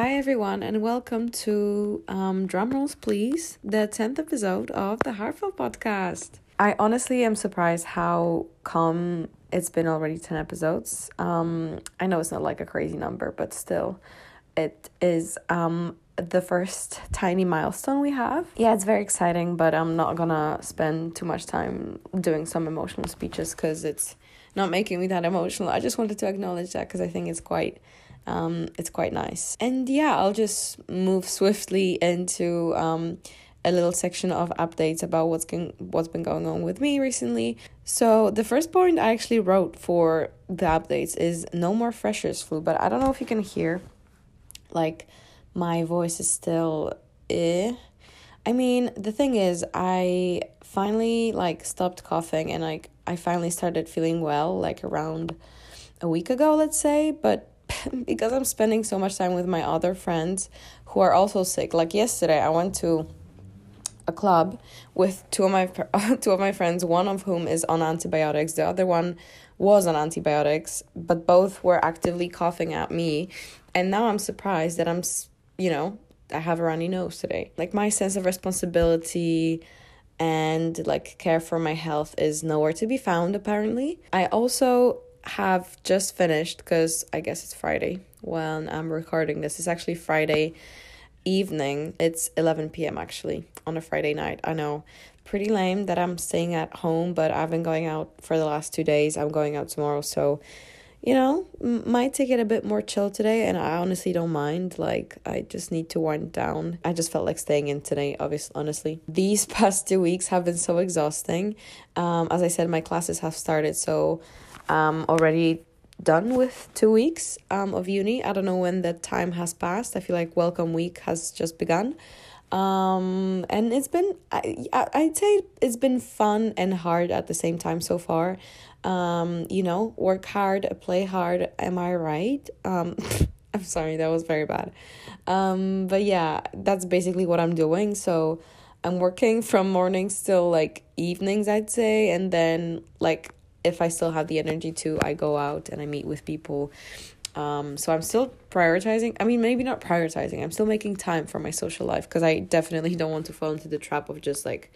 Hi, everyone, and welcome to um, Drum Rolls, Please, the 10th episode of the Heartfelt Podcast. I honestly am surprised how calm it's been already 10 episodes. Um, I know it's not like a crazy number, but still, it is um, the first tiny milestone we have. Yeah, it's very exciting, but I'm not gonna spend too much time doing some emotional speeches because it's not making me that emotional. I just wanted to acknowledge that because I think it's quite um, it's quite nice. And yeah, I'll just move swiftly into um, a little section of updates about what's going what's been going on with me recently. So the first point I actually wrote for the updates is no more freshers flu, but I don't know if you can hear like my voice is still eh. I mean, the thing is I finally like stopped coughing and like I finally started feeling well like around a week ago, let's say, but because I'm spending so much time with my other friends who are also sick. Like yesterday, I went to a club with two of my two of my friends, one of whom is on antibiotics, the other one was on antibiotics, but both were actively coughing at me. And now I'm surprised that I'm, you know, I have a runny nose today. Like my sense of responsibility and like care for my health is nowhere to be found apparently. I also have just finished because I guess it's Friday when I'm recording this. It's actually Friday evening. It's 11 p.m. actually on a Friday night. I know. Pretty lame that I'm staying at home, but I've been going out for the last two days. I'm going out tomorrow, so you know, might take it a bit more chill today, and I honestly don't mind. Like, I just need to wind down. I just felt like staying in today, obviously, honestly. These past two weeks have been so exhausting. Um, as I said, my classes have started, so um already done with two weeks um of uni. I don't know when the time has passed. I feel like welcome week has just begun. Um and it's been I I'd say it's been fun and hard at the same time so far. Um, you know, work hard, play hard, am I right? Um I'm sorry, that was very bad. Um, but yeah, that's basically what I'm doing. So I'm working from mornings till like evenings, I'd say, and then like if I still have the energy to, I go out and I meet with people. Um, so I'm still prioritizing. I mean, maybe not prioritizing. I'm still making time for my social life because I definitely don't want to fall into the trap of just like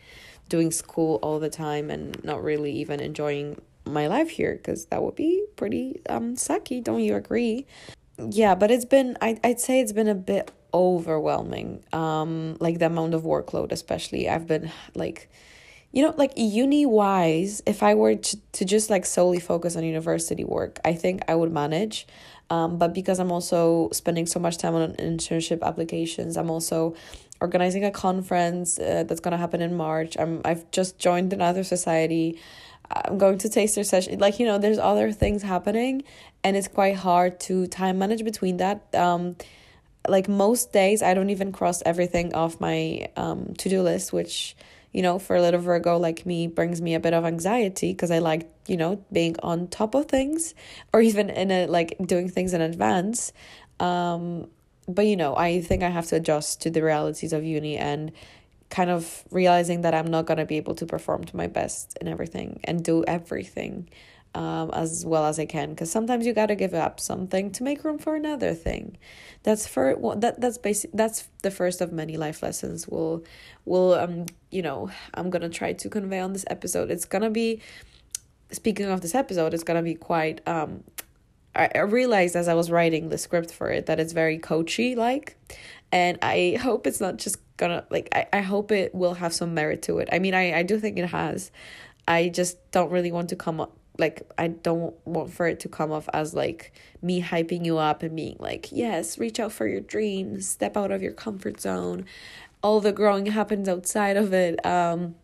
doing school all the time and not really even enjoying my life here because that would be pretty um sucky. Don't you agree? Yeah, but it's been I I'd say it's been a bit overwhelming. Um, like the amount of workload, especially. I've been like you know like uni wise if i were to, to just like solely focus on university work i think i would manage. Um, but because i'm also spending so much time on internship applications i'm also organizing a conference uh, that's to happen in march. I'm i've just joined another society. I'm going to taster session. Like you know there's other things happening and it's quite hard to time manage between that. Um like most days i don't even cross everything off my um to-do list which you know, for a little Virgo like me, brings me a bit of anxiety because I like, you know, being on top of things or even in a like doing things in advance. Um, but you know, I think I have to adjust to the realities of uni and kind of realizing that I'm not gonna be able to perform to my best in everything and do everything um, as well as I can because sometimes you got to give up something to make room for another thing. That's for well, that that's basic. That's the first of many life lessons. Will will um you know I'm gonna try to convey on this episode. It's gonna be speaking of this episode. It's gonna be quite um. I, I realized as I was writing the script for it that it's very coachy like, and I hope it's not just gonna like I, I hope it will have some merit to it. I mean I I do think it has. I just don't really want to come up like I don't want for it to come off as like me hyping you up and being like, yes, reach out for your dreams, step out of your comfort zone. All the growing happens outside of it. Um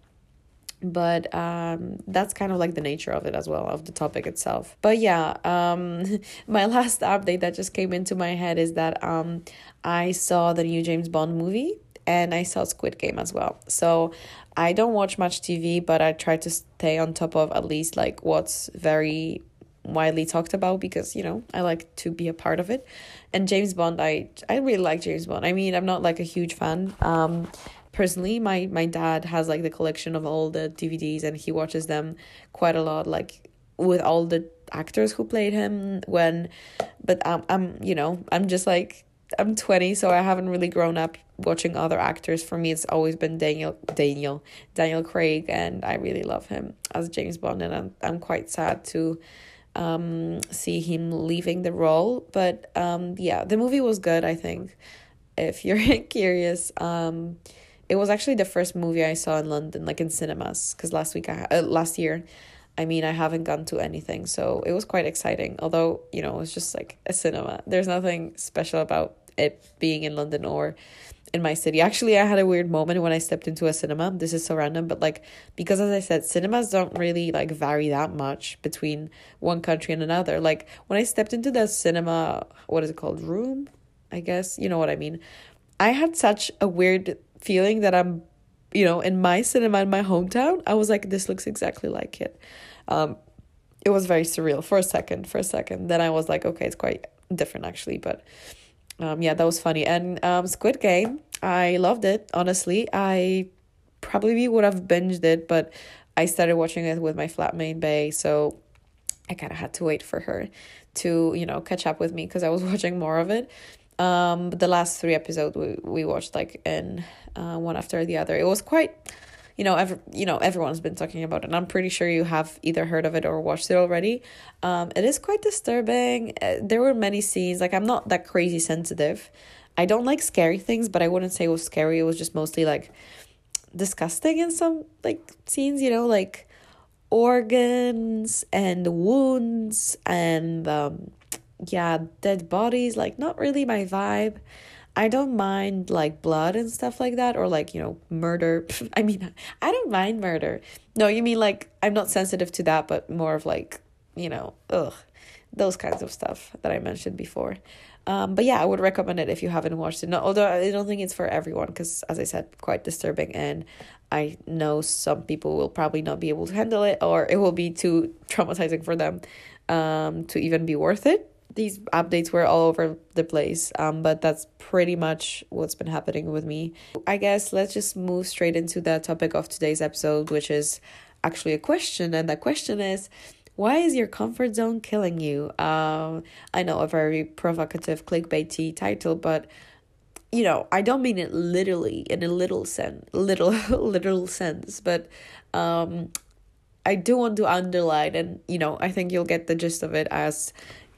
but um that's kind of like the nature of it as well of the topic itself but yeah um my last update that just came into my head is that um i saw the new james bond movie and I saw Squid Game as well. So I don't watch much TV, but I try to stay on top of at least like what's very widely talked about because you know I like to be a part of it. And James Bond, I I really like James Bond. I mean, I'm not like a huge fan. Um, personally, my my dad has like the collection of all the DVDs, and he watches them quite a lot. Like with all the actors who played him when, but um, I'm you know I'm just like I'm 20, so I haven't really grown up watching other actors. For me, it's always been Daniel Daniel Daniel Craig, and I really love him as James Bond, and I'm I'm quite sad to um see him leaving the role. But um yeah, the movie was good. I think if you're curious, um it was actually the first movie I saw in London, like in cinemas, because last week I uh, last year. I mean, I haven't gone to anything, so it was quite exciting. Although, you know, it was just like a cinema. There's nothing special about it being in London or in my city. Actually, I had a weird moment when I stepped into a cinema. This is so random, but like because as I said, cinemas don't really like vary that much between one country and another. Like when I stepped into the cinema, what is it called? Room, I guess. You know what I mean. I had such a weird feeling that I'm you know, in my cinema in my hometown, I was like, this looks exactly like it. Um, it was very surreal for a second, for a second. Then I was like, okay, it's quite different actually, but um, yeah, that was funny. And um, Squid Game, I loved it. Honestly, I probably would have binged it, but I started watching it with my flatmate Bay, so I kind of had to wait for her to you know catch up with me because I was watching more of it. Um, but the last three episodes we we watched like in uh, one after the other. It was quite you know, every, you know, everyone's been talking about it. And I'm pretty sure you have either heard of it or watched it already. Um, it is quite disturbing. Uh, there were many scenes. Like I'm not that crazy sensitive. I don't like scary things, but I wouldn't say it was scary. It was just mostly like disgusting in some like scenes. You know, like organs and wounds and um, yeah, dead bodies. Like not really my vibe. I don't mind like blood and stuff like that or like, you know, murder. I mean, I don't mind murder. No, you mean like I'm not sensitive to that, but more of like, you know, ugh, those kinds of stuff that I mentioned before. Um, but yeah, I would recommend it if you haven't watched it. No, although I don't think it's for everyone because, as I said, quite disturbing, and I know some people will probably not be able to handle it, or it will be too traumatizing for them um, to even be worth it these updates were all over the place um but that's pretty much what's been happening with me. I guess let's just move straight into the topic of today's episode which is actually a question and that question is why is your comfort zone killing you? Um i know a very provocative clickbaity title but you know i don't mean it literally in a little sense little literal sense but um I do want to underline, and you know, I think you'll get the gist of it as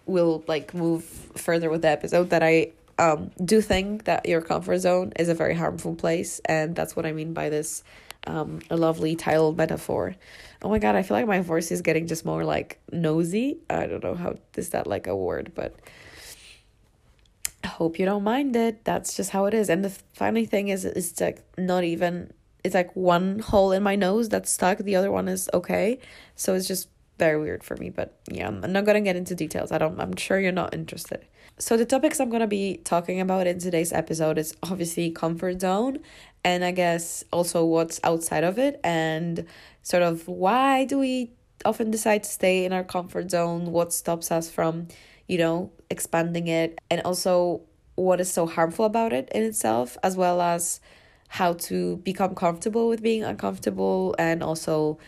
will like move further with the episode that I um do think that your comfort zone is a very harmful place and that's what I mean by this um a lovely title metaphor. Oh my god, I feel like my voice is getting just more like nosy. I don't know how is that like a word, but I hope you don't mind it. That's just how it is. And the funny thing is it's like not even it's like one hole in my nose that's stuck, the other one is okay. So it's just very weird for me but yeah i'm not gonna get into details. I don't i'm sure you're not interested. So the topics i'm gonna be talking about in today's episode is obviously comfort zone and i guess also what's outside of it and sort of why do we often decide to stay in our comfort zone what stops us from you know expanding it and also what is so harmful about it in itself as well as how to become comfortable with being uncomfortable and also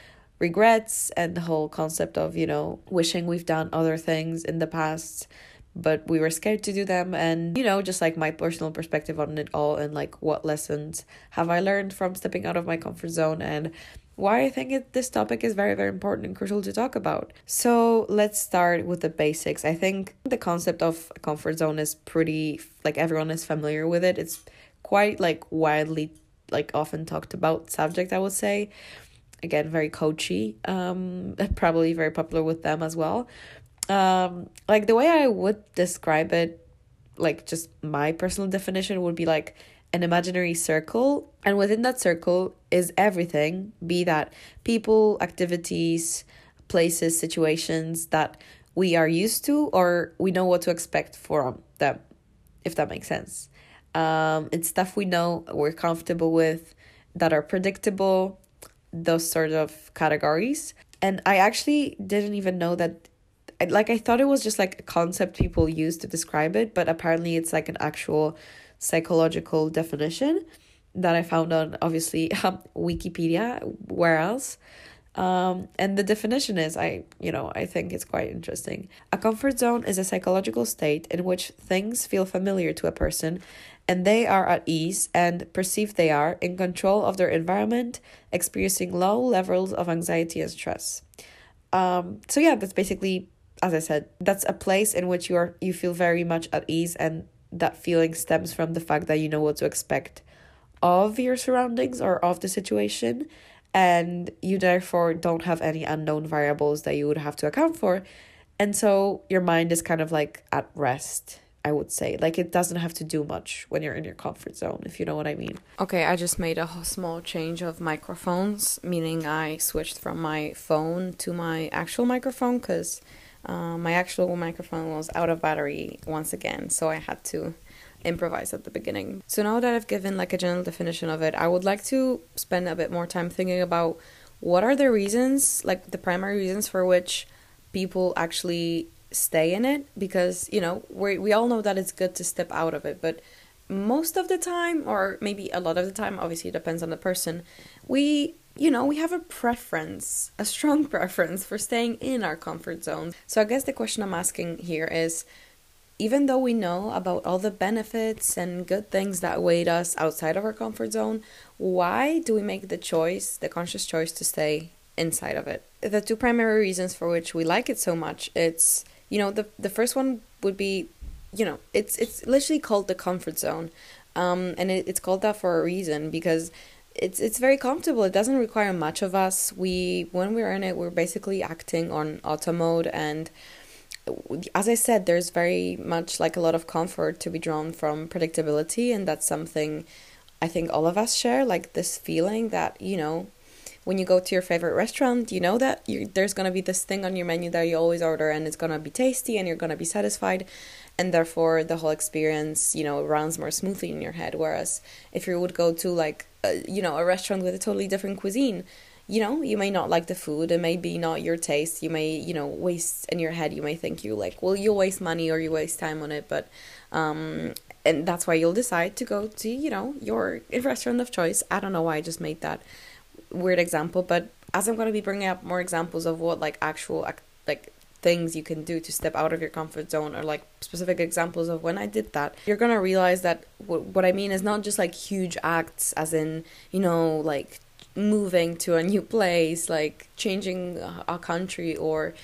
regrets and the whole concept of, you know, wishing we've done other things in the past but we were scared to do them. And you know just like my personal perspective on it all and like what lessons have i learned from stepping out of my comfort zone and why i think it, this topic is very very important and crucial to talk about. So let's start with the basics. I think the concept of comfort zone is pretty like everyone is familiar with it. It's quite like widely like often talked about subject i would say again very coachy um probably very popular with them as well. Um like the way i would describe it like just my personal definition would be like an imaginary circle. And within that circle is everything be that people activities places situations that we are used to or we know what to expect from them if that makes sense. Um it's stuff we know we're comfortable with that are predictable those sort of categories. And I actually didn't even know that like I thought it was just like a concept people use to describe it, but apparently it's like an actual psychological definition that I found on obviously um, Wikipedia. Where else? Um, and the definition is I, you know, I think it's quite interesting. A comfort zone is a psychological state in which things feel familiar to a person and they are at ease and perceive they are in control of their environment, experiencing low levels of anxiety and stress. Um, so yeah, that's basically as I said, that's a place in which you are you feel very much at ease and that feeling stems from the fact that you know what to expect of your surroundings or of the situation and you therefore don't have any unknown variables that you would have to account for and so your mind is kind of like at rest I would say. Like it doesn't have to do much when you're in your comfort zone, if you know what I mean. Okay, I just made a small change of microphones, meaning I switched from my phone to my actual microphone because uh, my actual microphone was out of battery once again, so I had to improvise at the beginning. So now that I've given like a general definition of it, I would like to spend a bit more time thinking about what are the reasons, like the primary reasons for which people actually stay in it because, you know, we we all know that it's good to step out of it, but most of the time or maybe a lot of the time, obviously it depends on the person, we you know, we have a preference, a strong preference for staying in our comfort zone. So I guess the question I'm asking here is even though we know about all the benefits and good things that await us outside of our comfort zone, why do we make the choice, the conscious choice to stay inside of it? The two primary reasons for which we like it so much, it's you know, the the first one would be, you know, it's it's literally called the comfort zone. Um, and it, it's called that for a reason because it's it's very comfortable. It doesn't require much of us. We when we're in it, we're basically acting on auto mode and as I said, there's very much like a lot of comfort to be drawn from predictability, and that's something I think all of us share. Like this feeling that you know, when you go to your favorite restaurant, you know that there's gonna be this thing on your menu that you always order, and it's gonna be tasty, and you're gonna be satisfied and therefore the whole experience you know runs more smoothly in your head. Whereas if you would go to like a, you know a restaurant with a totally different cuisine you know you may not like the food it may be not your taste you may you know waste in your head you may think you like well you waste money or you waste time on it but um and that's why you'll decide to go to you know your restaurant of choice. I don't know why i just made that weird example but as i'm going to be bringing up more examples of what like actual like things you can do to step out of your comfort zone or like specific examples of when I did that, you're gonna realize that what I mean is not just like huge acts, as in, you know, like moving to a new place, like changing a country or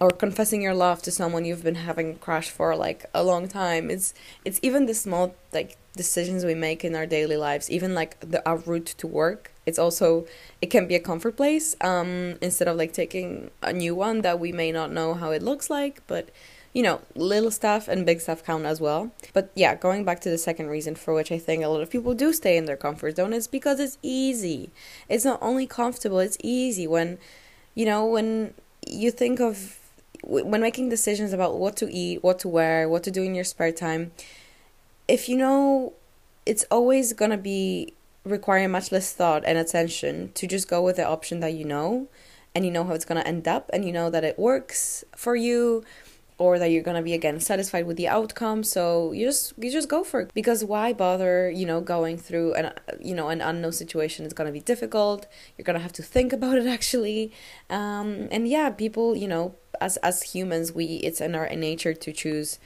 or confessing your love to someone you've been having a crush for like a long time. It's it's even the small like decisions we make in our daily lives, even like the our route to work it's also it can be a comfort place um, instead of like taking a new one that we may not know how it looks like but you know little stuff and big stuff count as well. But yeah going back to the second reason for which i think a lot of people do stay in their comfort zone is because it's easy. It's not only comfortable it's easy when you know when you think of when making decisions about what to eat what to wear what to do in your spare time if you know it's always going to be requiring much less thought and attention to just go with the option that you know and you know how it's going to end up and you know that it works for you or that you're going to be again satisfied with the outcome. So you just you just go for it. Because why bother you know going through an you know an unknown situation? It's going to be difficult. You're going to have to think about it actually. Um, and yeah people you know as as humans we it's in our nature to choose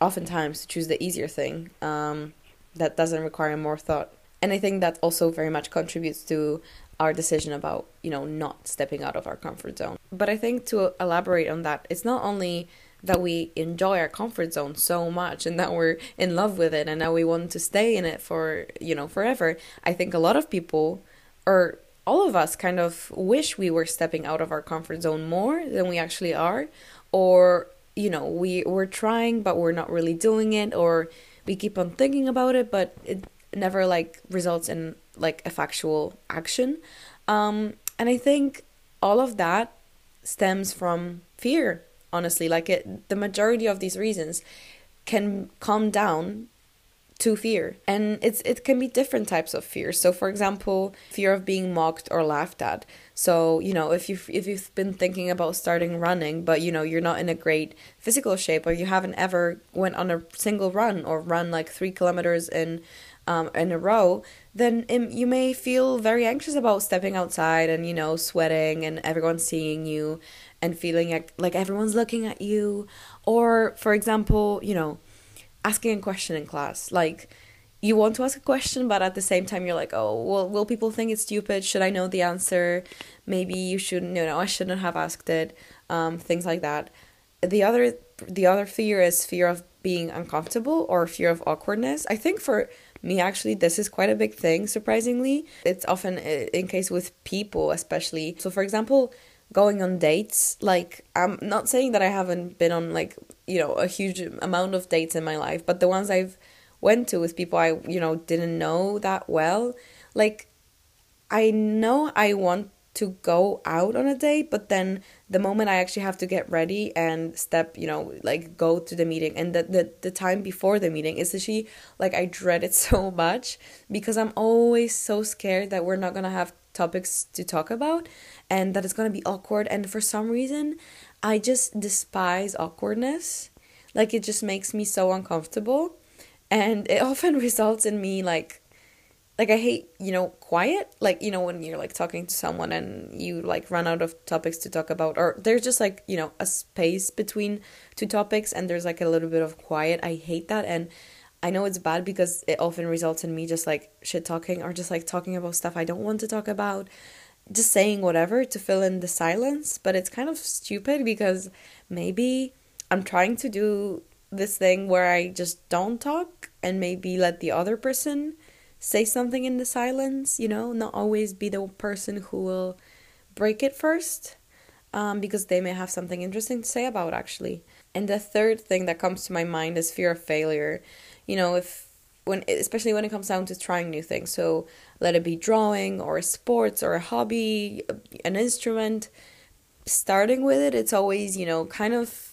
oftentimes to choose the easier thing. Um, that doesn't require more thought and I think that also very much contributes to our decision about you know not stepping out of our comfort zone. But I think to elaborate on that, it's not only that we enjoy our comfort zone so much and that we're in love with it and that we want to stay in it for you know forever. I think a lot of people or all of us kind of wish we were stepping out of our comfort zone more than we actually are or you know we we're trying but we're not really doing it or we keep on thinking about it but it never like results in like a factual action. Um, and I think all of that stems from fear, honestly. Like it the majority of these reasons can come down to fear and it's it can be different types of fear so for example fear of being mocked or laughed at so you know if you if you've been thinking about starting running but you know you're not in a great physical shape or you haven't ever went on a single run or run like 3 kilometers in um, in a row, then it, you may feel very anxious about stepping outside and you know sweating and everyone seeing you and feeling like, like everyone's looking at you or for example you know asking a question in class. Like, you want to ask a question, but at the same time, you're like, oh, well, will people think it's stupid? Should I know the answer? Maybe you shouldn't. You know, I shouldn't have asked it. Um, things like that. The other, the other fear is fear of being uncomfortable or fear of awkwardness. I think for me, actually, this is quite a big thing. Surprisingly, it's often uh, in case with people, especially. So, for example, going on dates like i'm not saying that i haven't been on like you know a huge amount of dates in my life but the ones i've went to with people i you know didn't know that well like i know i want to go out on a date but then the moment i actually have to get ready and step you know like go to the meeting and the the, the time before the meeting is actually like i dread it so much because i'm always so scared that we're not gonna have topics to talk about and that it's to be awkward and for some reason I just despise awkwardness. Like it just makes me so uncomfortable and it often results in me like like I hate, you know, quiet. Like, you know, when you're like talking to someone and you like run out of topics to talk about, or there's just like, you know, a space between two topics and there's like a little bit of quiet. I hate that. And I know it's bad because it often results in me just like shit talking or just like talking about stuff I don't want to talk about, just saying whatever to fill in the silence. But it's kind of stupid because maybe I'm trying to do this thing where I just don't talk and maybe let the other person say something in the silence, you know, not always be the person who will break it first um, because they may have something interesting to say about actually. And the third thing that comes to my mind is fear of failure you know, if when especially when it comes down to trying new things. So let it be drawing or sports or a hobby, an instrument. Starting with it, it's always you know kind of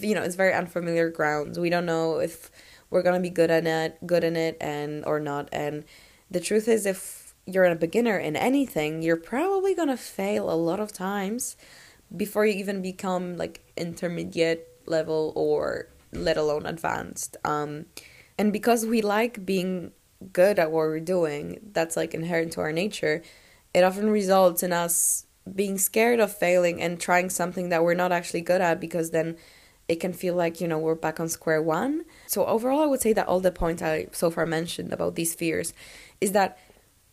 you know it's very unfamiliar grounds. We don't know if we're gonna be good at it, good in it, and or not. And the truth is, if you're a beginner in anything, you're probably gonna fail a lot of times before you even become like intermediate level or let alone advanced. Um, and because we like being good at what we're doing, that's like inherent to our nature, it often results in us being scared of failing and trying something that we're not actually good at because then it can feel like, you know, we're back on square one. So, overall, I would say that all the points I so far mentioned about these fears is that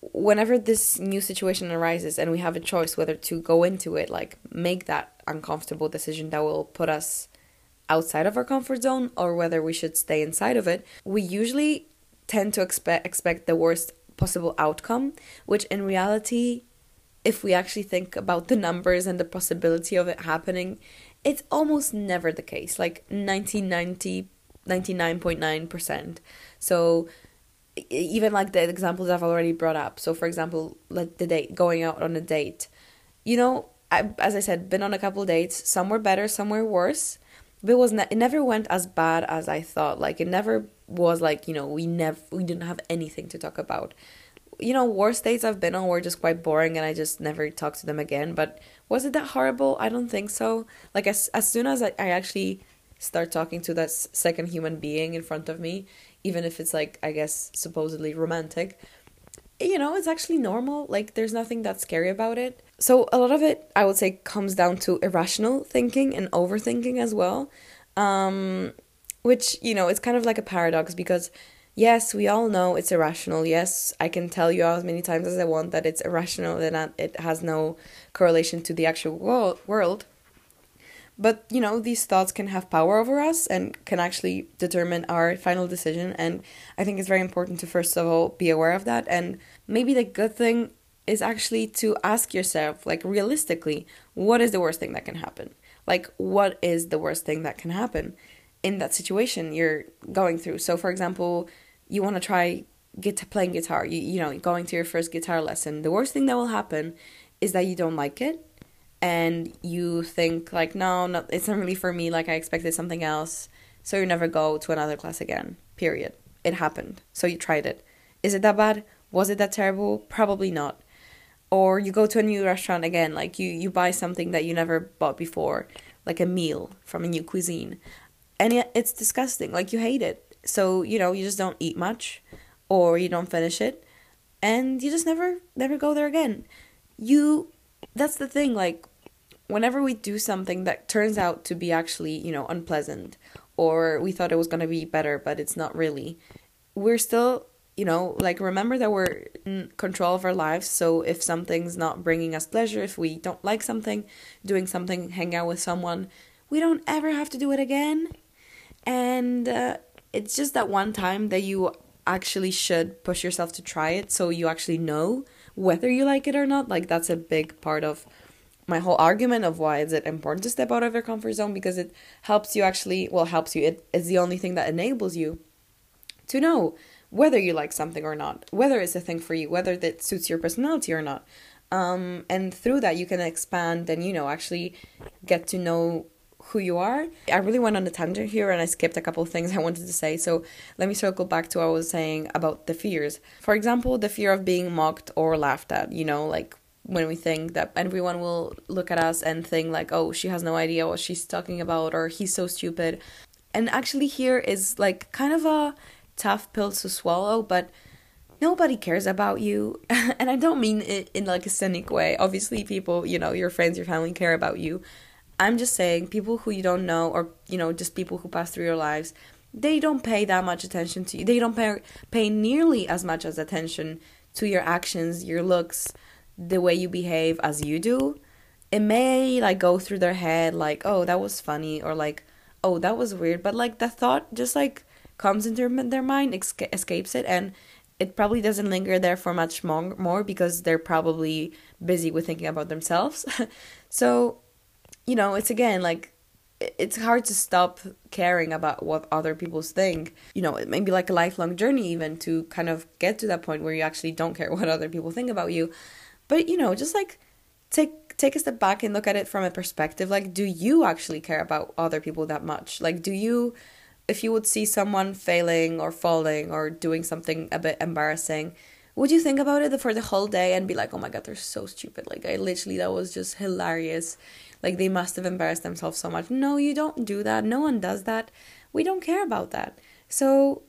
whenever this new situation arises and we have a choice whether to go into it, like make that uncomfortable decision that will put us outside of our comfort zone or whether we should stay inside of it, we usually tend to expect expect the worst possible outcome, which in reality, if we actually think about the numbers and the possibility of it happening, it's almost never the case. Like 1990 99.9%. So even like the examples I've already brought up. So for example, like the date going out on a date. You know, I, as I said, been on a couple dates. Some were better, some were worse but it was ne- it never went as bad as I thought. Like it never was like you know we never we didn't have anything to talk about. You know, worst dates I've been on were just quite boring, and I just never talked to them again. But was it that horrible? I don't think so. Like as as soon as I, I actually start talking to that second human being in front of me, even if it's like I guess supposedly romantic, you know, it's actually normal. Like there's nothing that scary about it. So a lot of it, I would say, comes down to irrational thinking and overthinking as well. Um, which, you know, it's kind of like a paradox because, yes, we all know it's irrational. Yes, I can tell you as many times as I want that it's irrational and that it has no correlation to the actual world. But, you know, these thoughts can have power over us and can actually determine our final decision. And I think it's very important to, first of all, be aware of that. And maybe the good thing is actually to ask yourself, like, realistically, what is the worst thing that can happen? Like, what is the worst thing that can happen in that situation you're going through? So, for example, you want to try get playing guitar, you, you know, going to your first guitar lesson. The worst thing that will happen is that you don't like it and you think like no, no it's not really for me like i expected something else so you never go to another class again period it happened. So you tried it. Is it that bad? Was it that terrible? Probably not. Or you go to a new restaurant again, like you you buy something that you never bought before, like a meal from a new cuisine. And yet it's disgusting. Like you hate it. So, you know, you just don't eat much or you don't finish it and you just never never go there again. You that's the thing like whenever we do something that turns out to be actually, you know, unpleasant or we thought it was going to be better but it's not really, we're still you know, like remember that we're in control of our lives. So if something's not bringing us pleasure, if we don't like something, doing something, hang out with someone, we don't ever have to do it again. And uh, it's just that one time that you actually should push yourself to try it so you actually know whether you like it or not. Like that's a big part of my whole argument of why is it important to step out of your comfort zone because it helps you actually well helps you it is the only thing that enables you to know whether you like something or not whether it's a thing for you whether that suits your personality or not um, and through that you can expand and you know actually get to know who you are. I really went on a tangent here and I skipped a couple of things I wanted to say. So let me circle back to what I was saying about the fears. For example, the fear of being mocked or laughed at, you know, like when we think that everyone will look at us and think like, "Oh, she has no idea what she's talking about," or "He's so stupid." And actually, here is like kind of a tough pill to swallow, but nobody cares about you. and I don't mean it in like a cynic way. Obviously, people, you know, your friends, your family care about you. I'm just saying, people who you don't know, or you know, just people who pass through your lives, they don't pay that much attention to you. They don't pay pay nearly as much as attention to your actions, your looks, the way you behave as you do. It may like go through their head like, "Oh, that was funny," or like, "Oh, that was weird," but like the thought just like comes into their mind, escapes it, and it probably doesn't linger there for much more, more because they're probably busy with thinking about themselves. so you know, it's again like it's hard to stop caring about what other people think. You know, it may be like a lifelong journey even to kind of get to that point where you actually don't care what other people think about you. But you know, just like take take a step back and look at it from a perspective like do you actually care about other people that much? Like do you if you would see someone failing or falling or doing something a bit embarrassing, would you think about it for the whole day and be like, "Oh my god, they're so stupid." Like I literally that was just hilarious like they must have embarrassed themselves so much. No, you don't do that. No one does that. We don't care about that. So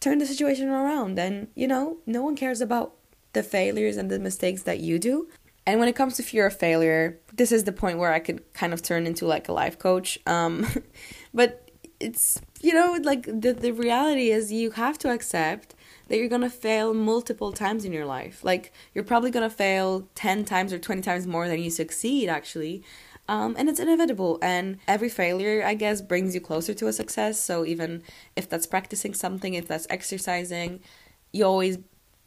turn the situation around and, you know, no one cares about the failures and the mistakes that you do. And when it comes to fear of failure, this is the point where I could kind of turn into like a life coach. Um, but it's, you know, like the, the reality is you have to accept that you're gonna fail multiple times in your life. Like, you're probably gonna fail 10 times or 20 times more than you succeed, actually. Um, and it's inevitable. And every failure, I guess, brings you closer to a success. So even if that's practicing something, if that's exercising, you always,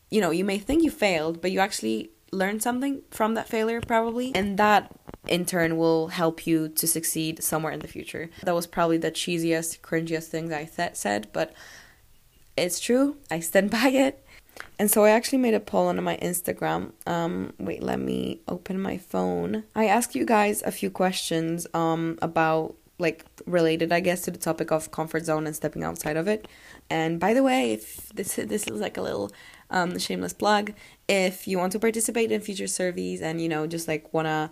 you know, you may think you failed, but you actually learned something from that failure, probably. And that in turn will help you to succeed somewhere in the future. That was probably the cheesiest, cringiest thing that I th- said, but it's true. I stand by it. And so I actually made a poll on my Instagram. Um, wait, let me open my phone. I asked you guys a few questions um about like related, I guess, to the topic of comfort zone and stepping outside of it. And by the way, if this this is like a little um shameless plug, if you want to participate in future surveys and you know just like wanna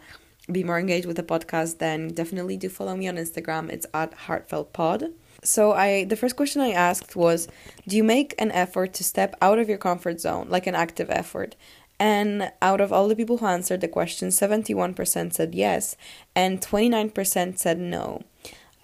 be more engaged with the podcast, then definitely do follow me on Instagram. It's at heartfelt pod so I the first question I asked was do you make an effort to step out of your comfort zone like an active effort? And out of all the people who answered the question 71% said yes and 29% said no.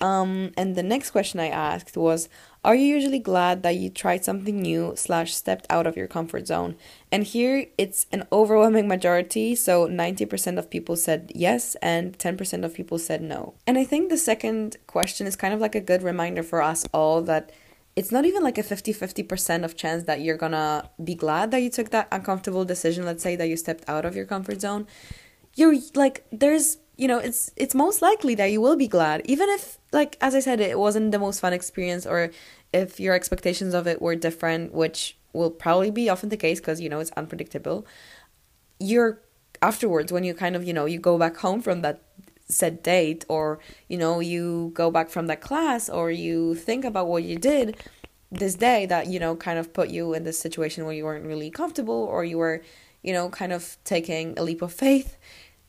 Um, and the next question I asked was Are you usually glad that you tried something new slash stepped out of your comfort zone? And here it's an overwhelming majority, so 90% of people said yes and 10% of people said no. And I think the second question is kind of like a good reminder for us all that it's not even like a 50 50% of chance that you're gonna be glad that you took that uncomfortable decision let's say that you stepped out of your comfort zone you're like there's you know it's it's most likely that you will be glad even if like as i said it wasn't the most fun experience or if your expectations of it were different which will probably be often the case because you know it's unpredictable you're afterwards when you kind of you know you go back home from that said date or you know you go back from that class or you think about what you did this day that you know kind of put you in this situation where you weren't really comfortable or you were you know kind of taking a leap of faith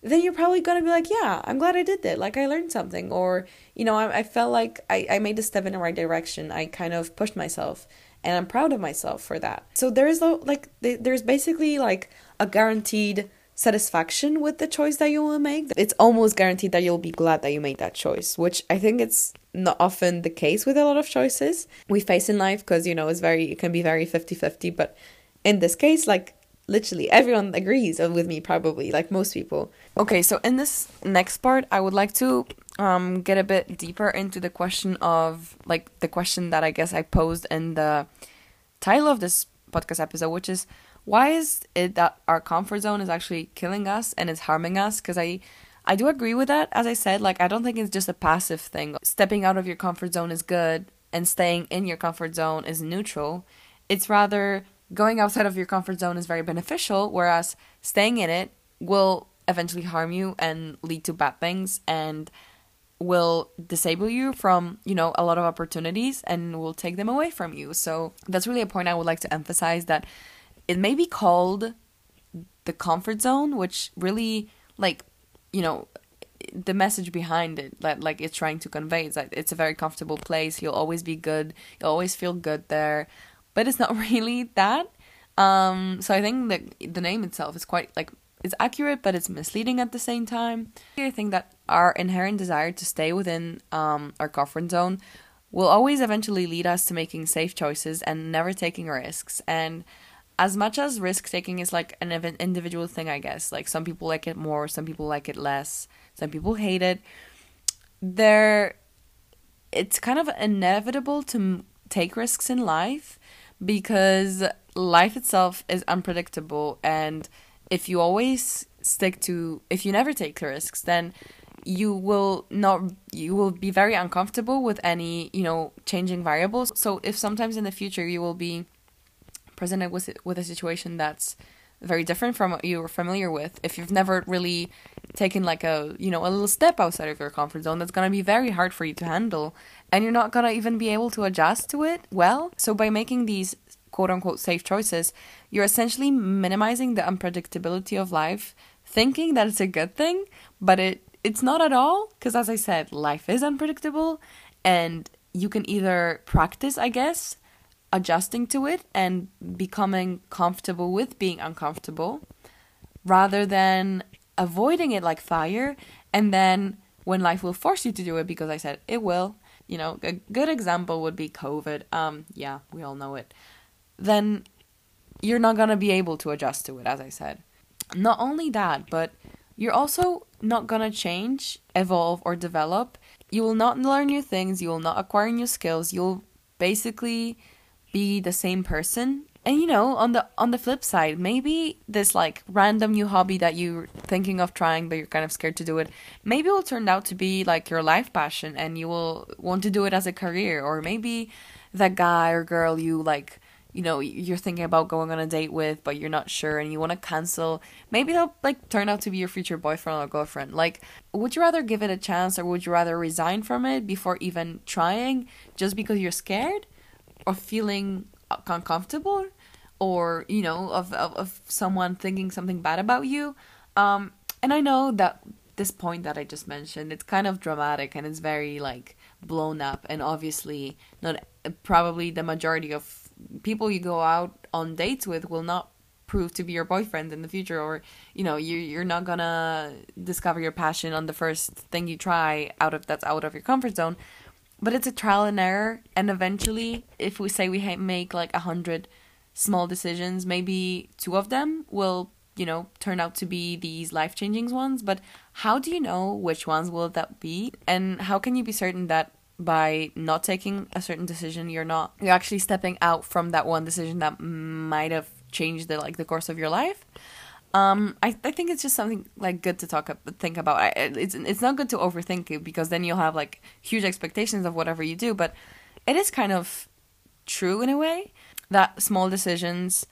then you're probably gonna be like yeah i'm glad i did that. Like i learned something. Or you know i, I felt like I, I made a step in the right direction. I kind of pushed myself and i'm proud of myself for that. So there is like there's basically like a guaranteed satisfaction with the choice that you will make. It's almost guaranteed that you'll be glad that you made that choice which i think it's not often the case with a lot of choices we face in life because you know it's very it can be very 50-50 but in this case like literally everyone agrees with me probably like most people. Okay so in this next part i would like to um get a bit deeper into the question of like the question that i guess i posed in the title of this podcast episode which is why is it that our comfort zone is actually killing us and is harming us? Because i i do agree with that as i said like i don't think it's just a passive thing. Stepping out of your comfort zone is good and staying in your comfort zone is neutral. It's rather going outside of your comfort zone is very beneficial, whereas staying in it will eventually harm you and lead to bad things and will disable you from, you know, a lot of opportunities and will take them away from you. So that's really a point I would like to emphasize that it may be called the comfort zone, which really like, you know, the message behind it that like it's trying to convey is that it's a very comfortable place. You'll always be good. You'll always feel good there but it's not really that. Um, so I think that the name itself is quite like it's accurate, but it's misleading at the same time. I think that our inherent desire to stay within um, our comfort zone will always eventually lead us to making safe choices and never taking risks. And as much as risk taking is like an individual thing, I guess, like some people like it more, some people like it less, some people hate it. There, it's kind of inevitable to take risks in life because life itself is unpredictable and if you always stick to if you never take risks then you will not you will be very uncomfortable with any you know changing variables. So if sometimes in the future you will be presented with with a situation that's very different from what you were familiar with. If you've never really taken like a you know a little step outside of your comfort zone that's to be very hard for you to handle. And you're not to even be able to adjust to it well. So by making these quote unquote safe choices you're essentially minimizing the unpredictability of life thinking that it's a good thing but it it's not at all because as i said life is unpredictable and you can either practice i guess adjusting to it and becoming comfortable with being uncomfortable rather than avoiding it like fire and then when life will force you to do it because I said it will, you know, a good example would be COVID. Um yeah, we all know it. Then you're not going to be able to adjust to it as I said. Not only that, but you're also not going to change, evolve or develop. You will not learn new things, you will not acquire new skills. You'll basically be the same person. And you know on the on the flip side maybe this like random new hobby that you're thinking of trying but you're kind of scared to do it maybe it will turn out to be like your life passion and you will want to do it as a career. Or maybe that guy or girl you like you know you're thinking about going on a date with but you're not sure and you want to cancel. Maybe they'll like turn out to be your future boyfriend or girlfriend. Like would you rather give it a chance or would you rather resign from it before even trying just because you're scared or feeling uncomfortable or you know of, of, of someone thinking something bad about you. Um and i know that this point that i just mentioned it's kind of dramatic and it's very like blown up and obviously not probably the majority of people you go out on dates with will not prove to be your boyfriend in the future or you know you you're not gonna discover your passion on the first thing you try out of that's out of your comfort zone but it's a trial and error and eventually if we say we make like a hundred small decisions maybe two of them will you know turn out to be these life-changing ones. But how do you know which ones will that be? And how can you be certain that by not taking a certain decision you're not you're actually stepping out from that one decision that might have changed the like the course of your life um, I, I think it's just something like good to talk think about. I, it's it's not good to overthink it because then you'll have like huge expectations of whatever you do. But it is kind of true in a way that small decisions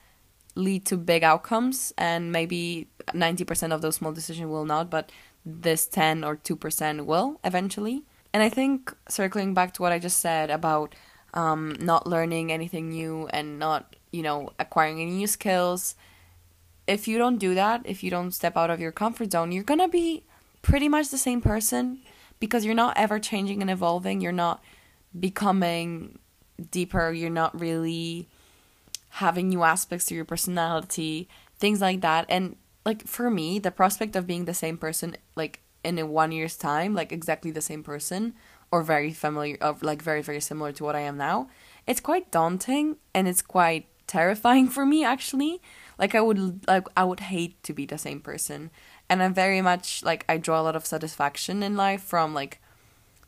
lead to big outcomes, and maybe ninety percent of those small decisions will not, but this ten or two percent will eventually. And I think circling back to what I just said about um, not learning anything new and not, you know, acquiring any new skills. If you don't do that, if you don't step out of your comfort zone, you're gonna be pretty much the same person because you're not ever changing and evolving. You're not becoming deeper. You're not really having new aspects to your personality, things like that. And like for me, the prospect of being the same person, like in a one year's time, like exactly the same person, or very familiar of like very very similar to what I am now. It's quite daunting and it's quite terrifying for me actually. Like I would like I would hate to be the same person. And I'm very much like I draw a lot of satisfaction in life from like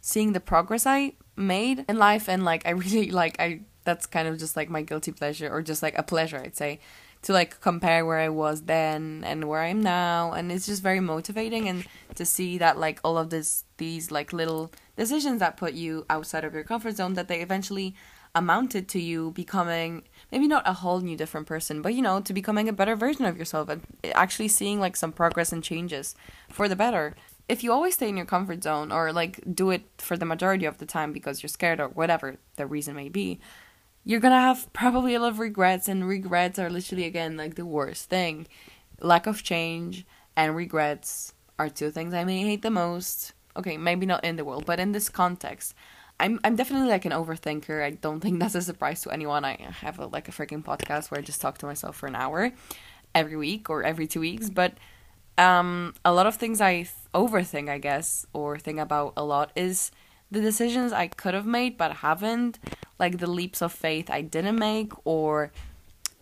seeing the progress I made in life and like I really like I that's kind of just like my guilty pleasure or just like a pleasure I'd say to like compare where I was then and where I am now and it's just very motivating and to see that like all of this these like little decisions that put you outside of your comfort zone that they eventually amounted to you becoming maybe not a whole new different person but you know to becoming a better version of yourself and actually seeing like some progress and changes for the better if you always stay in your comfort zone or like do it for the majority of the time because you're scared or whatever the reason may be you're gonna have probably a lot of regrets, and regrets are literally again like the worst thing. Lack of change and regrets are two things I may hate the most. Okay, maybe not in the world, but in this context. I'm I'm definitely like an overthinker. I don't think that's a surprise to anyone. I have a, like a freaking podcast where I just talk to myself for an hour every week or every two weeks. But um, a lot of things I th- overthink, I guess, or think about a lot is the decisions I could have made but haven't, like the leaps of faith I didn't make, or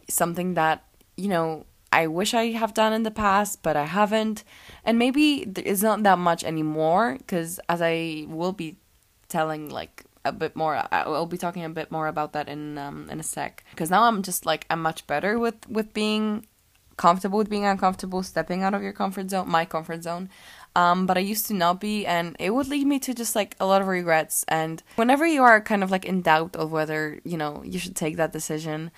something that, you know, I wish I have done in the past, but I haven't. And maybe it's not that much anymore, because as I will be telling, like, a bit more I'll be talking a bit more about that in um in a sec because now I'm just like I'm much better with with being comfortable with being uncomfortable stepping out of your comfort zone my comfort zone um, but I used to not be, and it would lead me to just like a lot of regrets. And whenever you are kind of like in doubt of whether you know you should take that decision,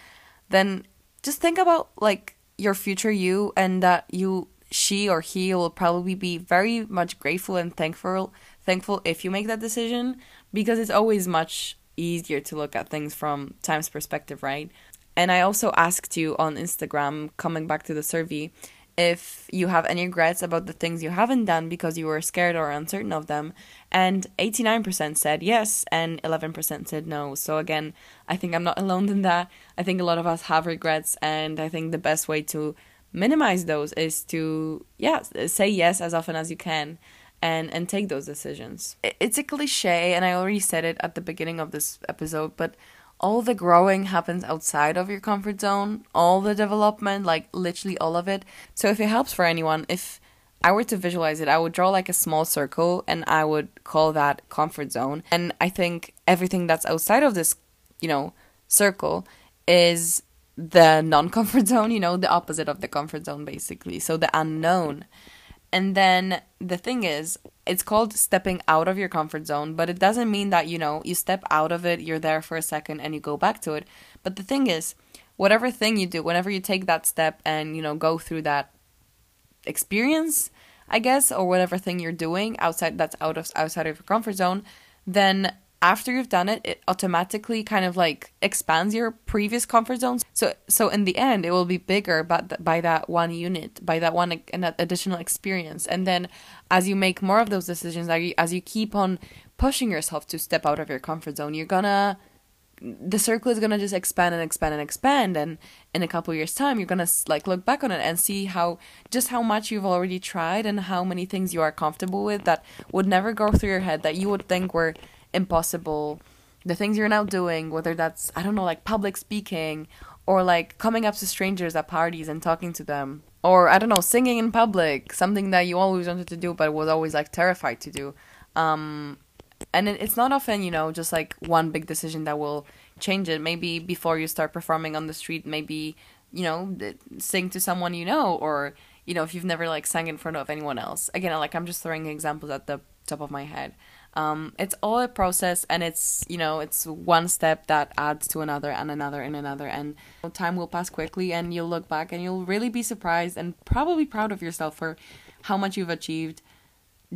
then just think about like your future you, and that you, she or he will probably be very much grateful and thankful, thankful if you make that decision, because it's always much easier to look at things from time's perspective, right? And I also asked you on Instagram, coming back to the survey, if you have any regrets about the things you haven't done because you were scared or uncertain of them. And 89% said yes, and 11% said no. So, again, I think I'm not alone in that. I think a lot of us have regrets, and I think the best way to minimize those is to, yeah, say yes as often as you can. And, and take those decisions. It's a cliche, and I already said it at the beginning of this episode, but all the growing happens outside of your comfort zone, all the development, like literally all of it. So if it helps for anyone, if I were to visualize it, I would draw like a small circle and I would call that comfort zone. And I think everything that's outside of this, you know, circle is the non comfort zone, you know, the opposite of the comfort zone basically. So the unknown. And then the thing is, it's called stepping out of your comfort zone, but it doesn't mean that, you know, you step out of it, you're there for a second and you go back to it. But the thing is, whatever thing you do, whenever you take that step and, you know, go through that experience, I guess, or whatever thing you're doing outside that's out of outside of your comfort zone, then after you've done it, it automatically kind of like expands your previous comfort zones. So so in the end, it will be bigger but by that one unit, by that one additional experience. And then as you make more of those decisions, as you keep on pushing yourself to step out of your comfort zone, you're gonna the circle is gonna just expand and expand and expand and in a couple years time you're gonna like look back on it and see how just how much you've already tried and how many things you are comfortable with that would never go through your head that you would think were impossible. The things you're now doing whether that's i don't know like public speaking or like coming up to strangers at parties and talking to them. Or i don't know singing in public something that you always wanted to do but was always like terrified to do. Um and it's not often you know just like one big decision that will change it. Maybe before you start performing on the street maybe you know sing to someone you know or you know if you've never like sang in front of anyone else. Again like i'm just throwing examples at the top of my head um, it's all a process and it's you know it's one step that adds to another and another and another and time will pass quickly and you'll look back and you'll really be surprised and probably proud of yourself for how much you've achieved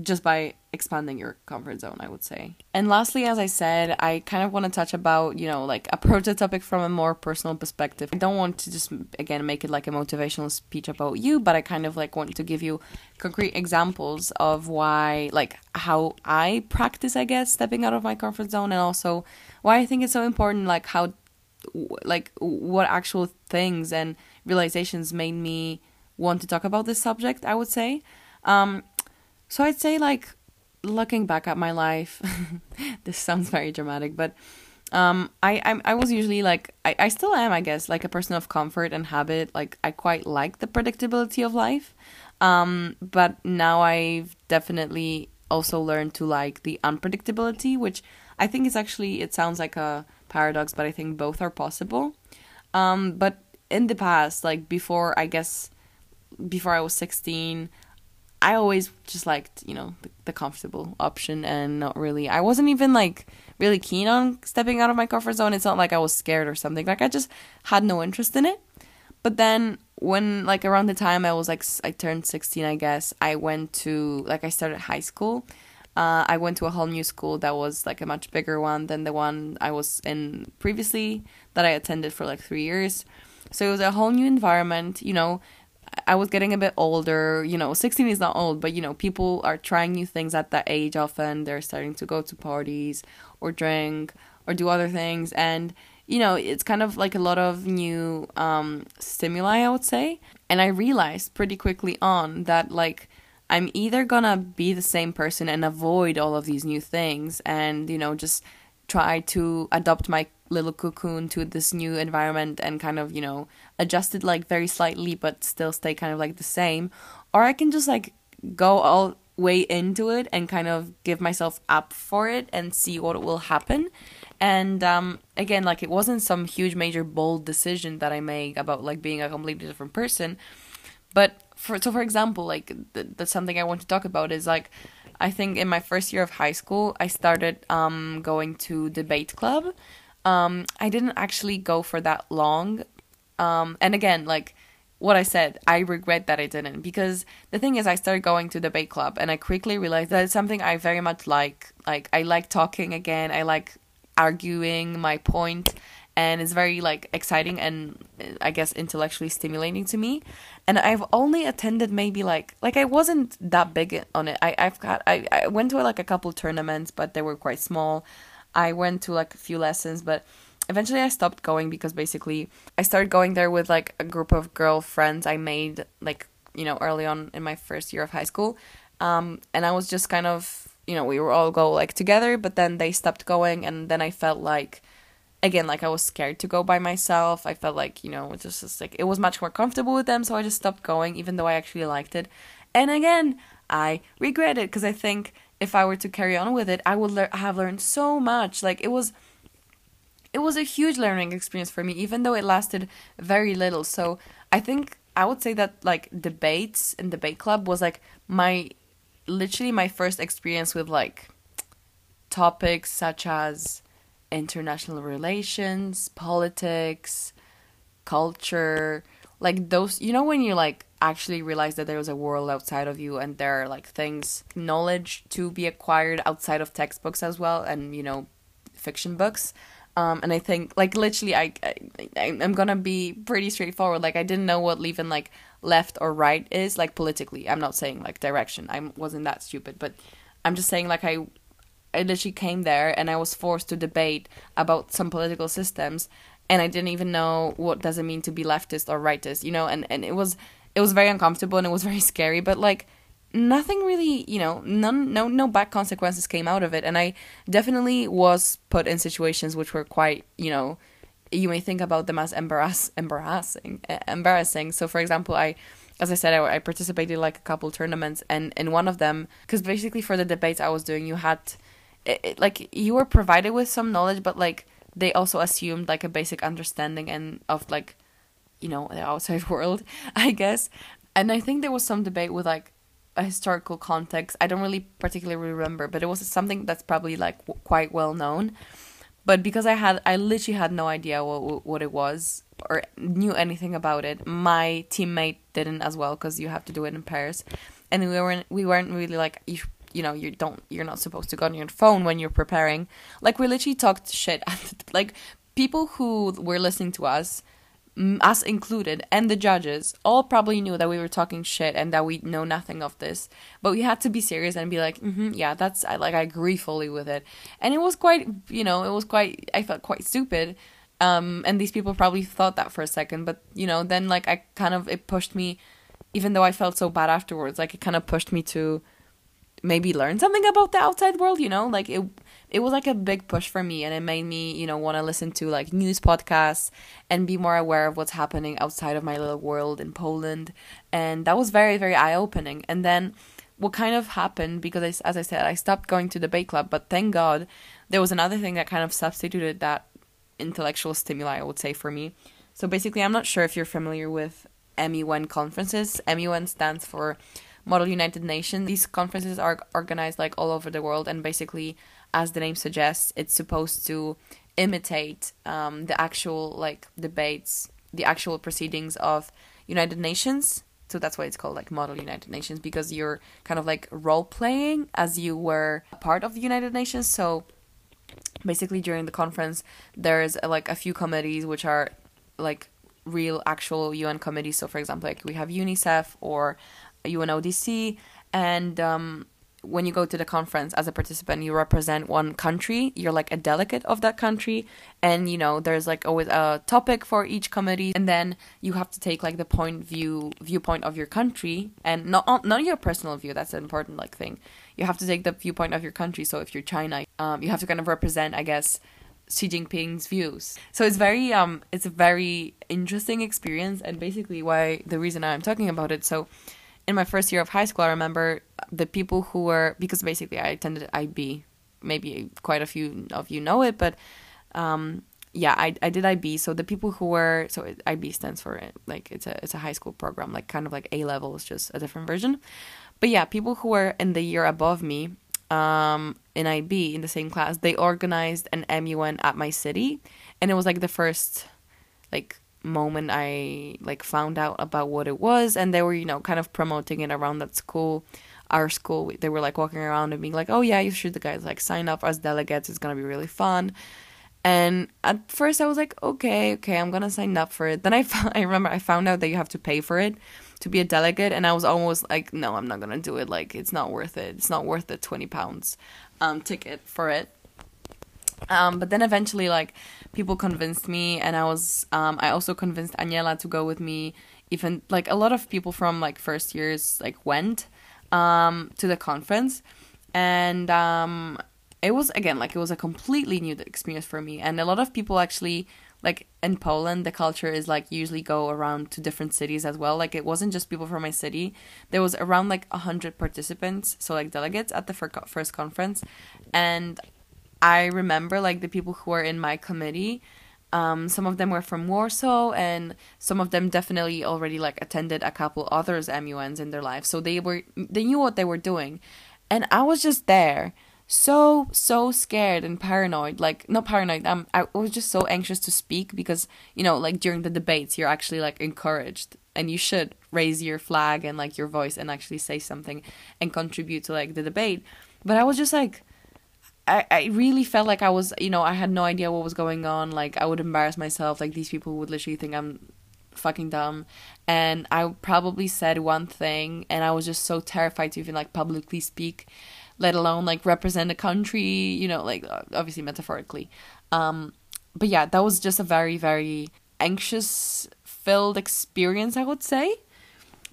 just by expanding your comfort zone, I would say. And lastly, as I said, I kind of want to touch about, you know, like approach the topic from a more personal perspective. I don't want to just, again, make it like a motivational speech about you, but I kind of like want to give you concrete examples of why, like, how I practice, I guess, stepping out of my comfort zone and also why I think it's so important, like, how, like, what actual things and realizations made me want to talk about this subject, I would say. Um, so I'd say like looking back at my life, this sounds very dramatic, but um I I, I was usually like I, I still am I guess like a person of comfort and habit. Like I quite like the predictability of life. Um but now I've definitely also learned to like the unpredictability which I think is actually it sounds like a paradox but I think both are possible. Um but in the past like before I guess before I was 16 I always just liked, you know, the, the, comfortable option and not really. I wasn't even like really keen on stepping out of my comfort zone. It's not like I was scared or something. Like I just had no interest in it. But then when like around the time I was like I turned 16, I guess, I went to like I started high school. Uh, I went to a whole new school that was like a much bigger one than the one I was in previously that I attended for like 3 years. So it was a whole new environment, you know, I was getting a bit older. You know, 16 is not old, but you know, people are trying new things at that age often. They're starting to go to parties or drink or do other things. And, you know, it's kind of like a lot of new um, stimuli, I would say. And I realized pretty quickly on that, like, I'm either gonna be the same person and avoid all of these new things and, you know, just try to adopt my little cocoon to this new environment and kind of, you know, adjust it like very slightly but still stay kind of like the same. Or I can just like go all way into it and kind of give myself up for it and see what will happen. And um, again, like it wasn't some huge, major, bold decision that I made about like being a completely different person. But for so, for example, like th- that's something I want to talk about is like I think in my first year of high school, I started um, going to debate club, um, I didn't actually go for that long. Um, and again, like what I said, I regret that I didn't because the thing is, I started going to debate club and I quickly realized that it's something I very much like. Like, I like talking again, I like arguing my point, and it's very like exciting and I guess intellectually stimulating to me. And I've only attended maybe like like I wasn't that big on it. I I've got I I went to like a couple tournaments, but they were quite small. I went to like a few lessons, but eventually I stopped going because basically I started going there with like a group of girlfriends I made like you know early on in my first year of high school, um, and I was just kind of you know we were all go like together, but then they stopped going, and then I felt like again like I was scared to go by myself. I felt like you know it just, just like it was much more comfortable with them, so I just stopped going, even though I actually liked it. And again, I regret it because I think if I were to carry on with it, I would le- have learned so much. Like it was it was a huge learning experience for me even though it lasted very little. So, I think I would say that like debates in debate club was like my literally my first experience with like topics such as international relations, politics, culture, like those you know when you like actually realize that there was a world outside of you and there are like things knowledge to be acquired outside of textbooks as well and you know fiction books. Um, and I think like literally I, I I'm gonna be pretty straightforward. Like I didn't know what even like left or right is like politically. I'm not saying like direction. I wasn't that stupid but I'm just saying like I I literally came there and I was forced to debate about some political systems and I didn't even know what does it mean to be leftist or rightist you know? And and it was it was very uncomfortable and it was very scary but like nothing really you know none no no bad consequences came out of it. And i definitely was put in situations which were quite you know you may think about them as embarrass embarrassing embarrassing. So for example i as i said i, I participated like a couple tournaments and in one of them because basically for the debates i was doing you had it, it, like you were provided with some knowledge but like they also assumed like a basic understanding and of like you know the outside world i guess. And i think there was some debate with like a historical context. I don't really particularly remember but it was something that's probably like w- quite well known. But because i had i literally had no idea what what it was or knew anything about it my teammate didn't as well because you have to do it in pairs and we weren't we weren't really like you know you don't you're not supposed to go on your phone when you're preparing. Like we literally talked shit like people who were listening to us us included and the judges all probably knew that we were talking shit and that we know nothing of this. But we had to be serious and be like mm-hmm, yeah that's I like I agree fully with it. And it was quite you know it was quite I felt quite stupid. Um and these people probably thought that for a second but you know then like I kind of it pushed me even though I felt so bad afterwards like it kind of pushed me to maybe learn something about the outside world you know? Like it it was like a big push for me and it made me you know want to listen to like news podcasts and be more aware of what's happening outside of my little world in Poland. And that was very very eye opening and then what kind of happened because I, as I said I stopped going to debate club but thank god there was another thing that kind of substituted that intellectual stimuli I would say for me. So basically I'm not sure if you're familiar with MUN conferences. MUN stands for Model United Nations. These conferences are organized like all over the world, and basically, as the name suggests, it's supposed to imitate um, the actual like debates, the actual proceedings of United Nations. So that's why it's called like Model United Nations because you're kind of like role playing as you were a part of the United Nations. So basically, during the conference, there's like a few committees which are like real actual UN committees. So, for example, like we have UNICEF or UNODC, and um, when you go to the conference as a participant, you represent one country. You're like a delegate of that country, and you know there's like always a topic for each committee, and then you have to take like the point view viewpoint of your country, and not not your personal view. That's an important like thing. You have to take the viewpoint of your country. So if you're China, um, you have to kind of represent, I guess, Xi Jinping's views. So it's very um, it's a very interesting experience, and basically why the reason I'm talking about it. So in my first year of high school, I remember the people who were because basically I attended IB. Maybe quite a few of you know it, but um, yeah, I I did IB. So the people who were so IB stands for like it's a it's a high school program, like kind of like A level, it's just a different version. But yeah, people who were in the year above me, um, in IB in the same class, they organized an MUN at my city, and it was like the first like moment I like found out about what it was and they were you know kind of promoting it around that school our school. They were like walking around and being like oh yeah you should the guys like sign up. As delegates it's gonna be really fun. And at first I was like okay okay I'm gonna sign up for it. Then I found, I remember I found out that you have to pay for it to be a delegate and I was almost like no I'm not gonna do it. Like it's not worth it. It's not worth the 20 pounds um ticket for it. Um, but then eventually, like people convinced me, and I was um, I also convinced Aniela to go with me. Even like a lot of people from like first years like went um, to the conference, and um, it was again like it was a completely new experience for me. And a lot of people actually like in Poland, the culture is like usually go around to different cities as well. Like it wasn't just people from my city. There was around like a hundred participants, so like delegates at the first conference, and I remember like the people who were in my committee. Um, some of them were from Warsaw, and some of them definitely already like attended a couple others MUNs in their life, so they were they knew what they were doing, and I was just there, so so scared and paranoid. Like not paranoid. Um, I was just so anxious to speak because you know like during the debates you're actually like encouraged, and you should raise your flag and like your voice and actually say something and contribute to like the debate. But I was just like I, I really felt like I was, you know, I had no idea what was going on. Like, I would embarrass myself. Like, these people would literally think I'm fucking dumb. And I probably said one thing, and I was just so terrified to even, like, publicly speak, let alone, like, represent a country, you know, like, obviously metaphorically. Um, but yeah, that was just a very, very anxious filled experience, I would say.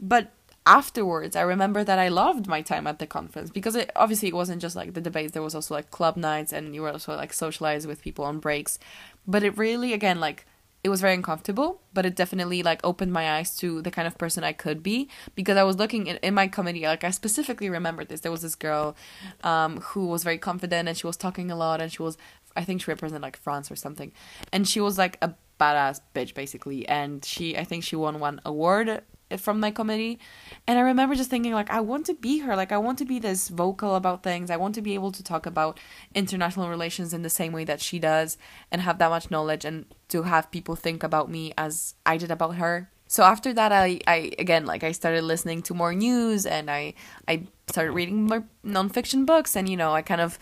But afterwards i remember that i loved my time at the conference because it obviously it wasn't just like the debates there was also like club nights and you were also like socialized with people on breaks. But it really again like it was very uncomfortable but it definitely like opened my eyes to the kind of person i could be because i was looking in, in my committee like i specifically remembered this. There was this girl um, who was very confident and she was talking a lot and she was i think she represented like france or something. And she was like a badass bitch basically. And she i think she won one award from my committee and i remember just thinking like i want to be her. Like i want to be this vocal about things. I want to be able to talk about international relations in the same way that she does and have that much knowledge and to have people think about me as i did about her. So after that i i again like i started listening to more news and i i started reading more nonfiction books, and you know, I kind of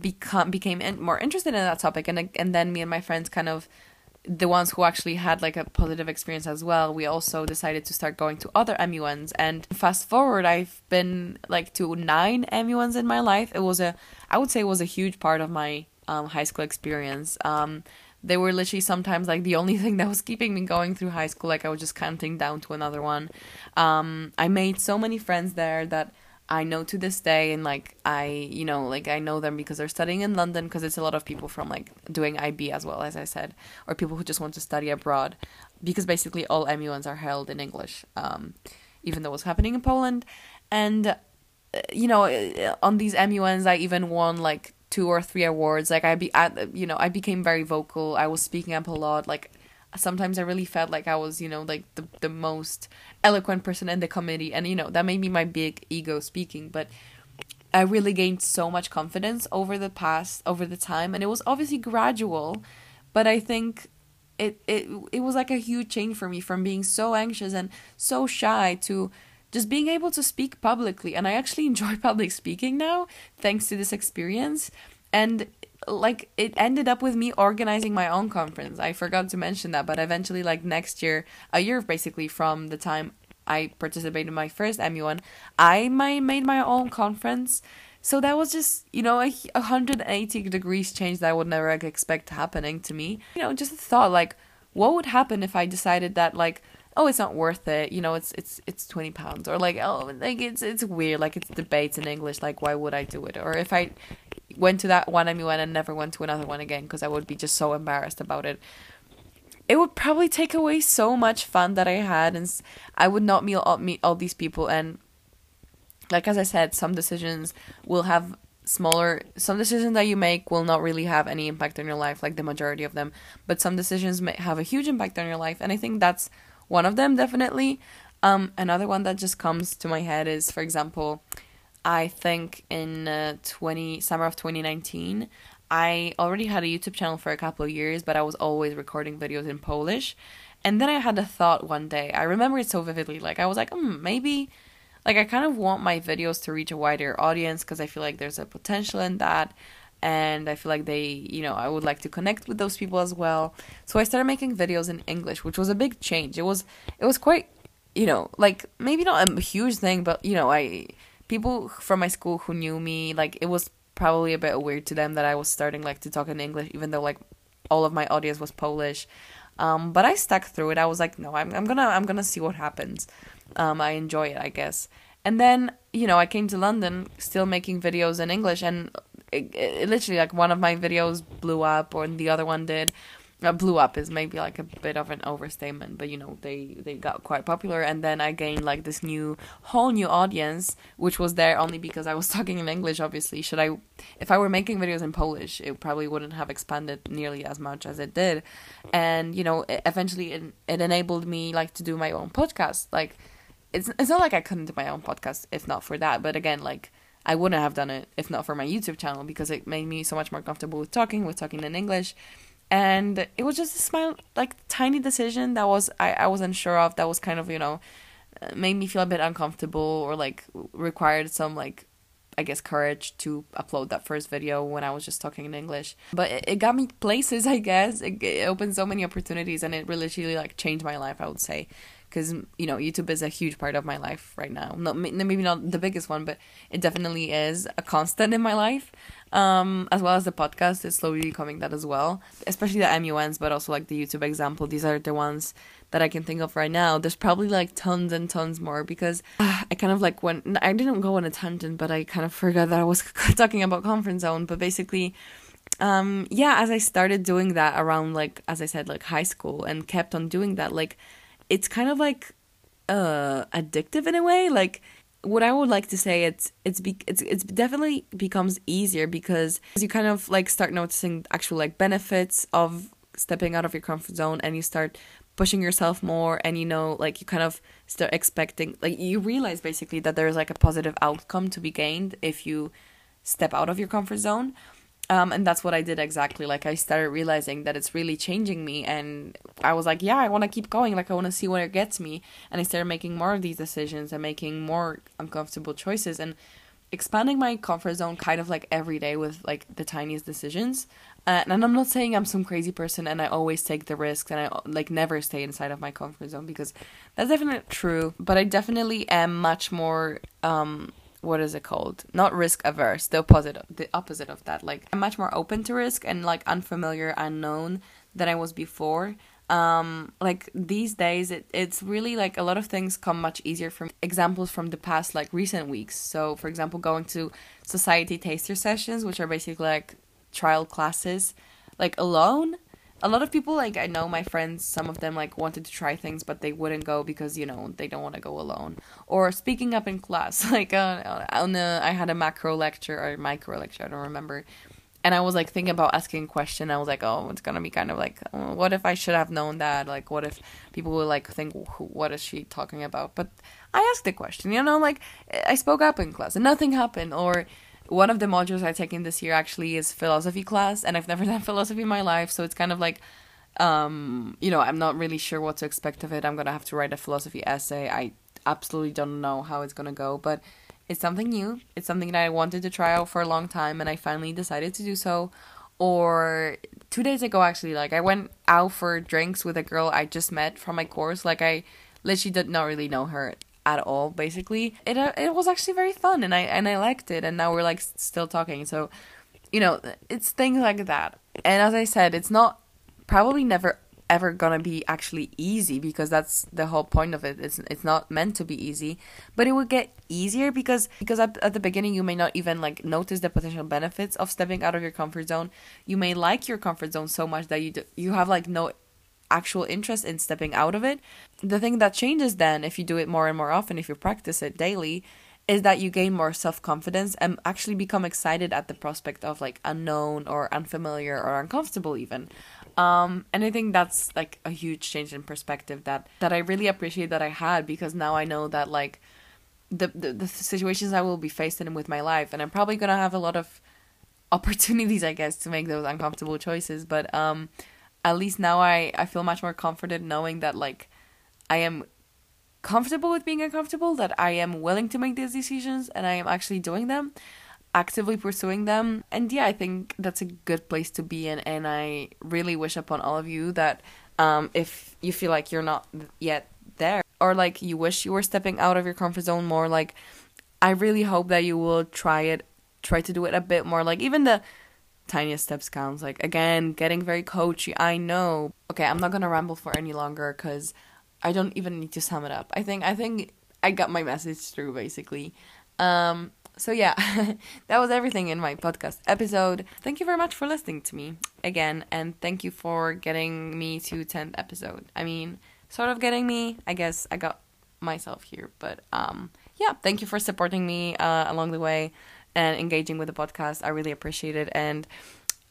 become became more interested in that topic, and and then me and my friends kind of the ones who actually had like a positive experience as well we also decided to start going to other MUNs and fast forward I've been like to nine MUNs in my life. It was a I would say it was a huge part of my um, high school experience. Um, they were literally sometimes like the only thing that was keeping me going through high school. Like I was just counting down to another one. Um, I made so many friends there that I know to this day, and like I, you know, like I know them because they're studying in London because it's a lot of people from like doing IB as well, as I said, or people who just want to study abroad, because basically all MUNs are held in English, um, even though it's happening in Poland, and uh, you know, uh, on these MUNs I even won like two or three awards. Like I be, I, you know, I became very vocal. I was speaking up a lot. Like sometimes I really felt like I was, you know, like the the most eloquent person in the committee, and you know that made me my big ego speaking, but. I really gained so much confidence over the past over the time and it was obviously gradual but I think it it it was like a huge change for me from being so anxious and so shy to just being able to speak publicly and I actually enjoy public speaking now thanks to this experience and like it ended up with me organizing my own conference. I forgot to mention that, but eventually, like next year, a year basically from the time I participated in my first MUN, I my, made my own conference. So that was just, you know, a 180 degrees change that I would never expect happening to me. You know, just a thought like, what would happen if I decided that, like, oh, it's not worth it. You know, it's it's it's twenty pounds, or like oh, like it's it's weird. Like it's debates in English. Like why would I do it? Or if I went to that one MUN and never went to another one again because I would be just so embarrassed about it. It would probably take away so much fun that I had, and I would not meet all, meet all these people. And like as I said, some decisions will have smaller some decisions that you make will not really have any impact on your life like the majority of them but some decisions may have a huge impact on your life and i think that's one of them definitely um another one that just comes to my head is for example I think in uh, 20 summer of 2019 I already had a YouTube channel for a couple of years but I was always recording videos in Polish and then I had a thought one day I remember it so vividly like I was like hmm, maybe like I kind of want my videos to reach a wider audience because I feel like there's a potential in that and I feel like they, you know, I would like to connect with those people as well. So I started making videos in English, which was a big change. It was it was quite, you know, like maybe not a huge thing, but you know, I people from my school who knew me, like it was probably a bit weird to them that I was starting like to talk in English, even though like all of my audience was Polish. Um, but I stuck through it. I was like, no, I'm I'm gonna I'm gonna see what happens. Um, I enjoy it, I guess. And then you know I came to London, still making videos in English, and it, it, literally like one of my videos blew up, or the other one did uh, blew up is maybe like a bit of an overstatement, but you know they they got quite popular, and then I gained like this new whole new audience, which was there only because I was talking in English. Obviously, should I, if I were making videos in Polish, it probably wouldn't have expanded nearly as much as it did, and you know eventually it, it enabled me like to do my own podcast. Like it's it's not like I couldn't do my own podcast if not for that, but again like. I wouldn't have done it if not for my YouTube channel because it made me so much more comfortable with talking, with talking in English, and it was just a small like tiny decision that was I, I was unsure of that was kind of you know uh, made me feel a bit uncomfortable or like required some like I guess courage to upload that first video when I was just talking in English. But it, it got me places, I guess. It, it opened so many opportunities and it really, really like changed my life, I would say because you know YouTube is a huge part of my life right now. Not maybe not the biggest one, but it definitely is a constant in my life. Um, as well as the podcast is slowly becoming that as well, especially the MUNs, but also like the YouTube example. These are the ones that I can think of right now. There's probably like tons and tons more because uh, I kind of like went. I didn't go on a tangent, but I kind of forgot that I was talking about comfort zone. But basically um yeah as i started doing that around like as i said like high school and kept on doing that like it's kind of like uh addictive in a way like what I would like to say it's it's be, it's it's definitely becomes easier because you kind of like start noticing actual like benefits of stepping out of your comfort zone and you start pushing yourself more and you know like you kind of start expecting like you realize basically that there's like a positive outcome to be gained if you step out of your comfort zone um, and that's what I did exactly. Like I started realizing that it's really changing me, and I was like, yeah, I want to keep going. Like I want to see where it gets me, and I started making more of these decisions and making more uncomfortable choices. And expanding my comfort zone kind of like every day with like the tiniest decisions. Uh, and I'm not saying I'm some crazy person and I always take the risks and I like never stay inside of my comfort zone because that's definitely true. But I definitely am much more um what is it called? Not risk averse. The opposite the opposite of that. Like I'm much more open to risk and like unfamiliar, unknown than I was before um like these days it, it's really like a lot of things come much easier from examples from the past like recent weeks so for example going to society taster sessions which are basically like trial classes like alone a lot of people like i know my friends some of them like wanted to try things but they wouldn't go because you know they don't want to go alone or speaking up in class like uh, on i had a macro lecture or micro lecture i don't remember and I was like thinking about asking a question. I was like, oh, it's gonna be kind of like, oh, what if I should have known that? Like, what if people will like think, what is she talking about? But I asked the question, you know, like I spoke up in class and nothing happened. Or one of the modules I taken this year actually is philosophy class, and I've never done philosophy in my life, so it's kind of like, um, you know, I'm not really sure what to expect of it. I'm gonna have to write a philosophy essay. I absolutely don't know how it's gonna go, but it's something new. It's something that I wanted to try out for a long time and I finally decided to do so. Or two days ago, actually, like I went out for drinks with a girl I just met from my course. Like I literally did not really know her at all. Basically, it uh, it was actually very fun and I and I liked it. And now we're like still talking. So, you know, it's things like that. And as I said, it's not probably never ever gonna be actually easy because that's the whole point of it. It's it's not meant to be easy, but it will get easier because because at, at the beginning you may not even like notice the potential benefits of stepping out of your comfort zone. You may like your comfort zone so much that you do, you have like no actual interest in stepping out of it. The thing that changes then if you do it more and more often, if you practice it daily, is that you gain more self confidence and actually become excited at the prospect of like unknown or unfamiliar or uncomfortable even. Um, and I think that's like a huge change in perspective that that I really appreciate that I had because now I know that like the, the the situations I will be facing with my life, and I'm probably gonna have a lot of opportunities, I guess, to make those uncomfortable choices. But um, at least now I I feel much more confident knowing that like I am comfortable with being uncomfortable, that I am willing to make these decisions, and I am actually doing them actively pursuing them. And yeah, I think that's a good place to be in. And I really wish upon all of you that um, if you feel like you're not yet there or like you wish you were stepping out of your comfort zone more, like I really hope that you will try it, try to do it a bit more. Like even the tiniest steps counts. Like again, getting very coachy. I know. Okay, I'm not gonna ramble for any longer because I don't even need to sum it up. I think I think I got my message through basically. Um, so yeah, that was everything in my podcast episode. Thank you very much for listening to me again, and thank you for getting me to 10th episode. I mean, sort of getting me. I guess I got myself here, but um, yeah, thank you for supporting me uh, along the way and engaging with the podcast. I really appreciate it. And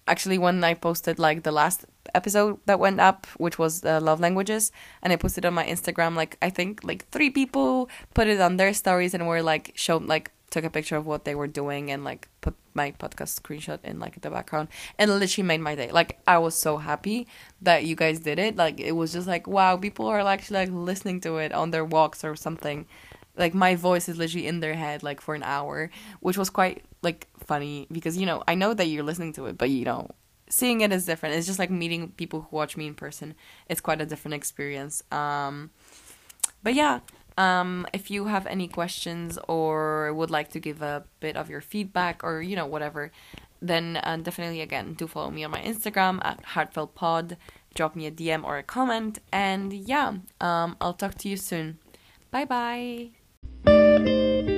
actually, when I posted like the last episode that went up, which was uh, love languages, and I posted on my Instagram, like I think like three people put it on their stories and were like shown like took a picture of what they were doing and like put my podcast screenshot in like the background and literally made my day like i was so happy that you guys did it like it was just like wow people are actually like listening to it on their walks or something like my voice is literally in their head like for an hour which was quite like funny because you know i know that you're listening to it but you know seeing it is different it's just like meeting people who watch me in person it's quite a different experience um but yeah um, if you have any questions or would like to give a bit of your feedback or you know whatever, then uh, definitely again do follow me on my Instagram at heartfeltpod. Drop me a DM or a comment, and yeah, um, I'll talk to you soon. Bye bye. Música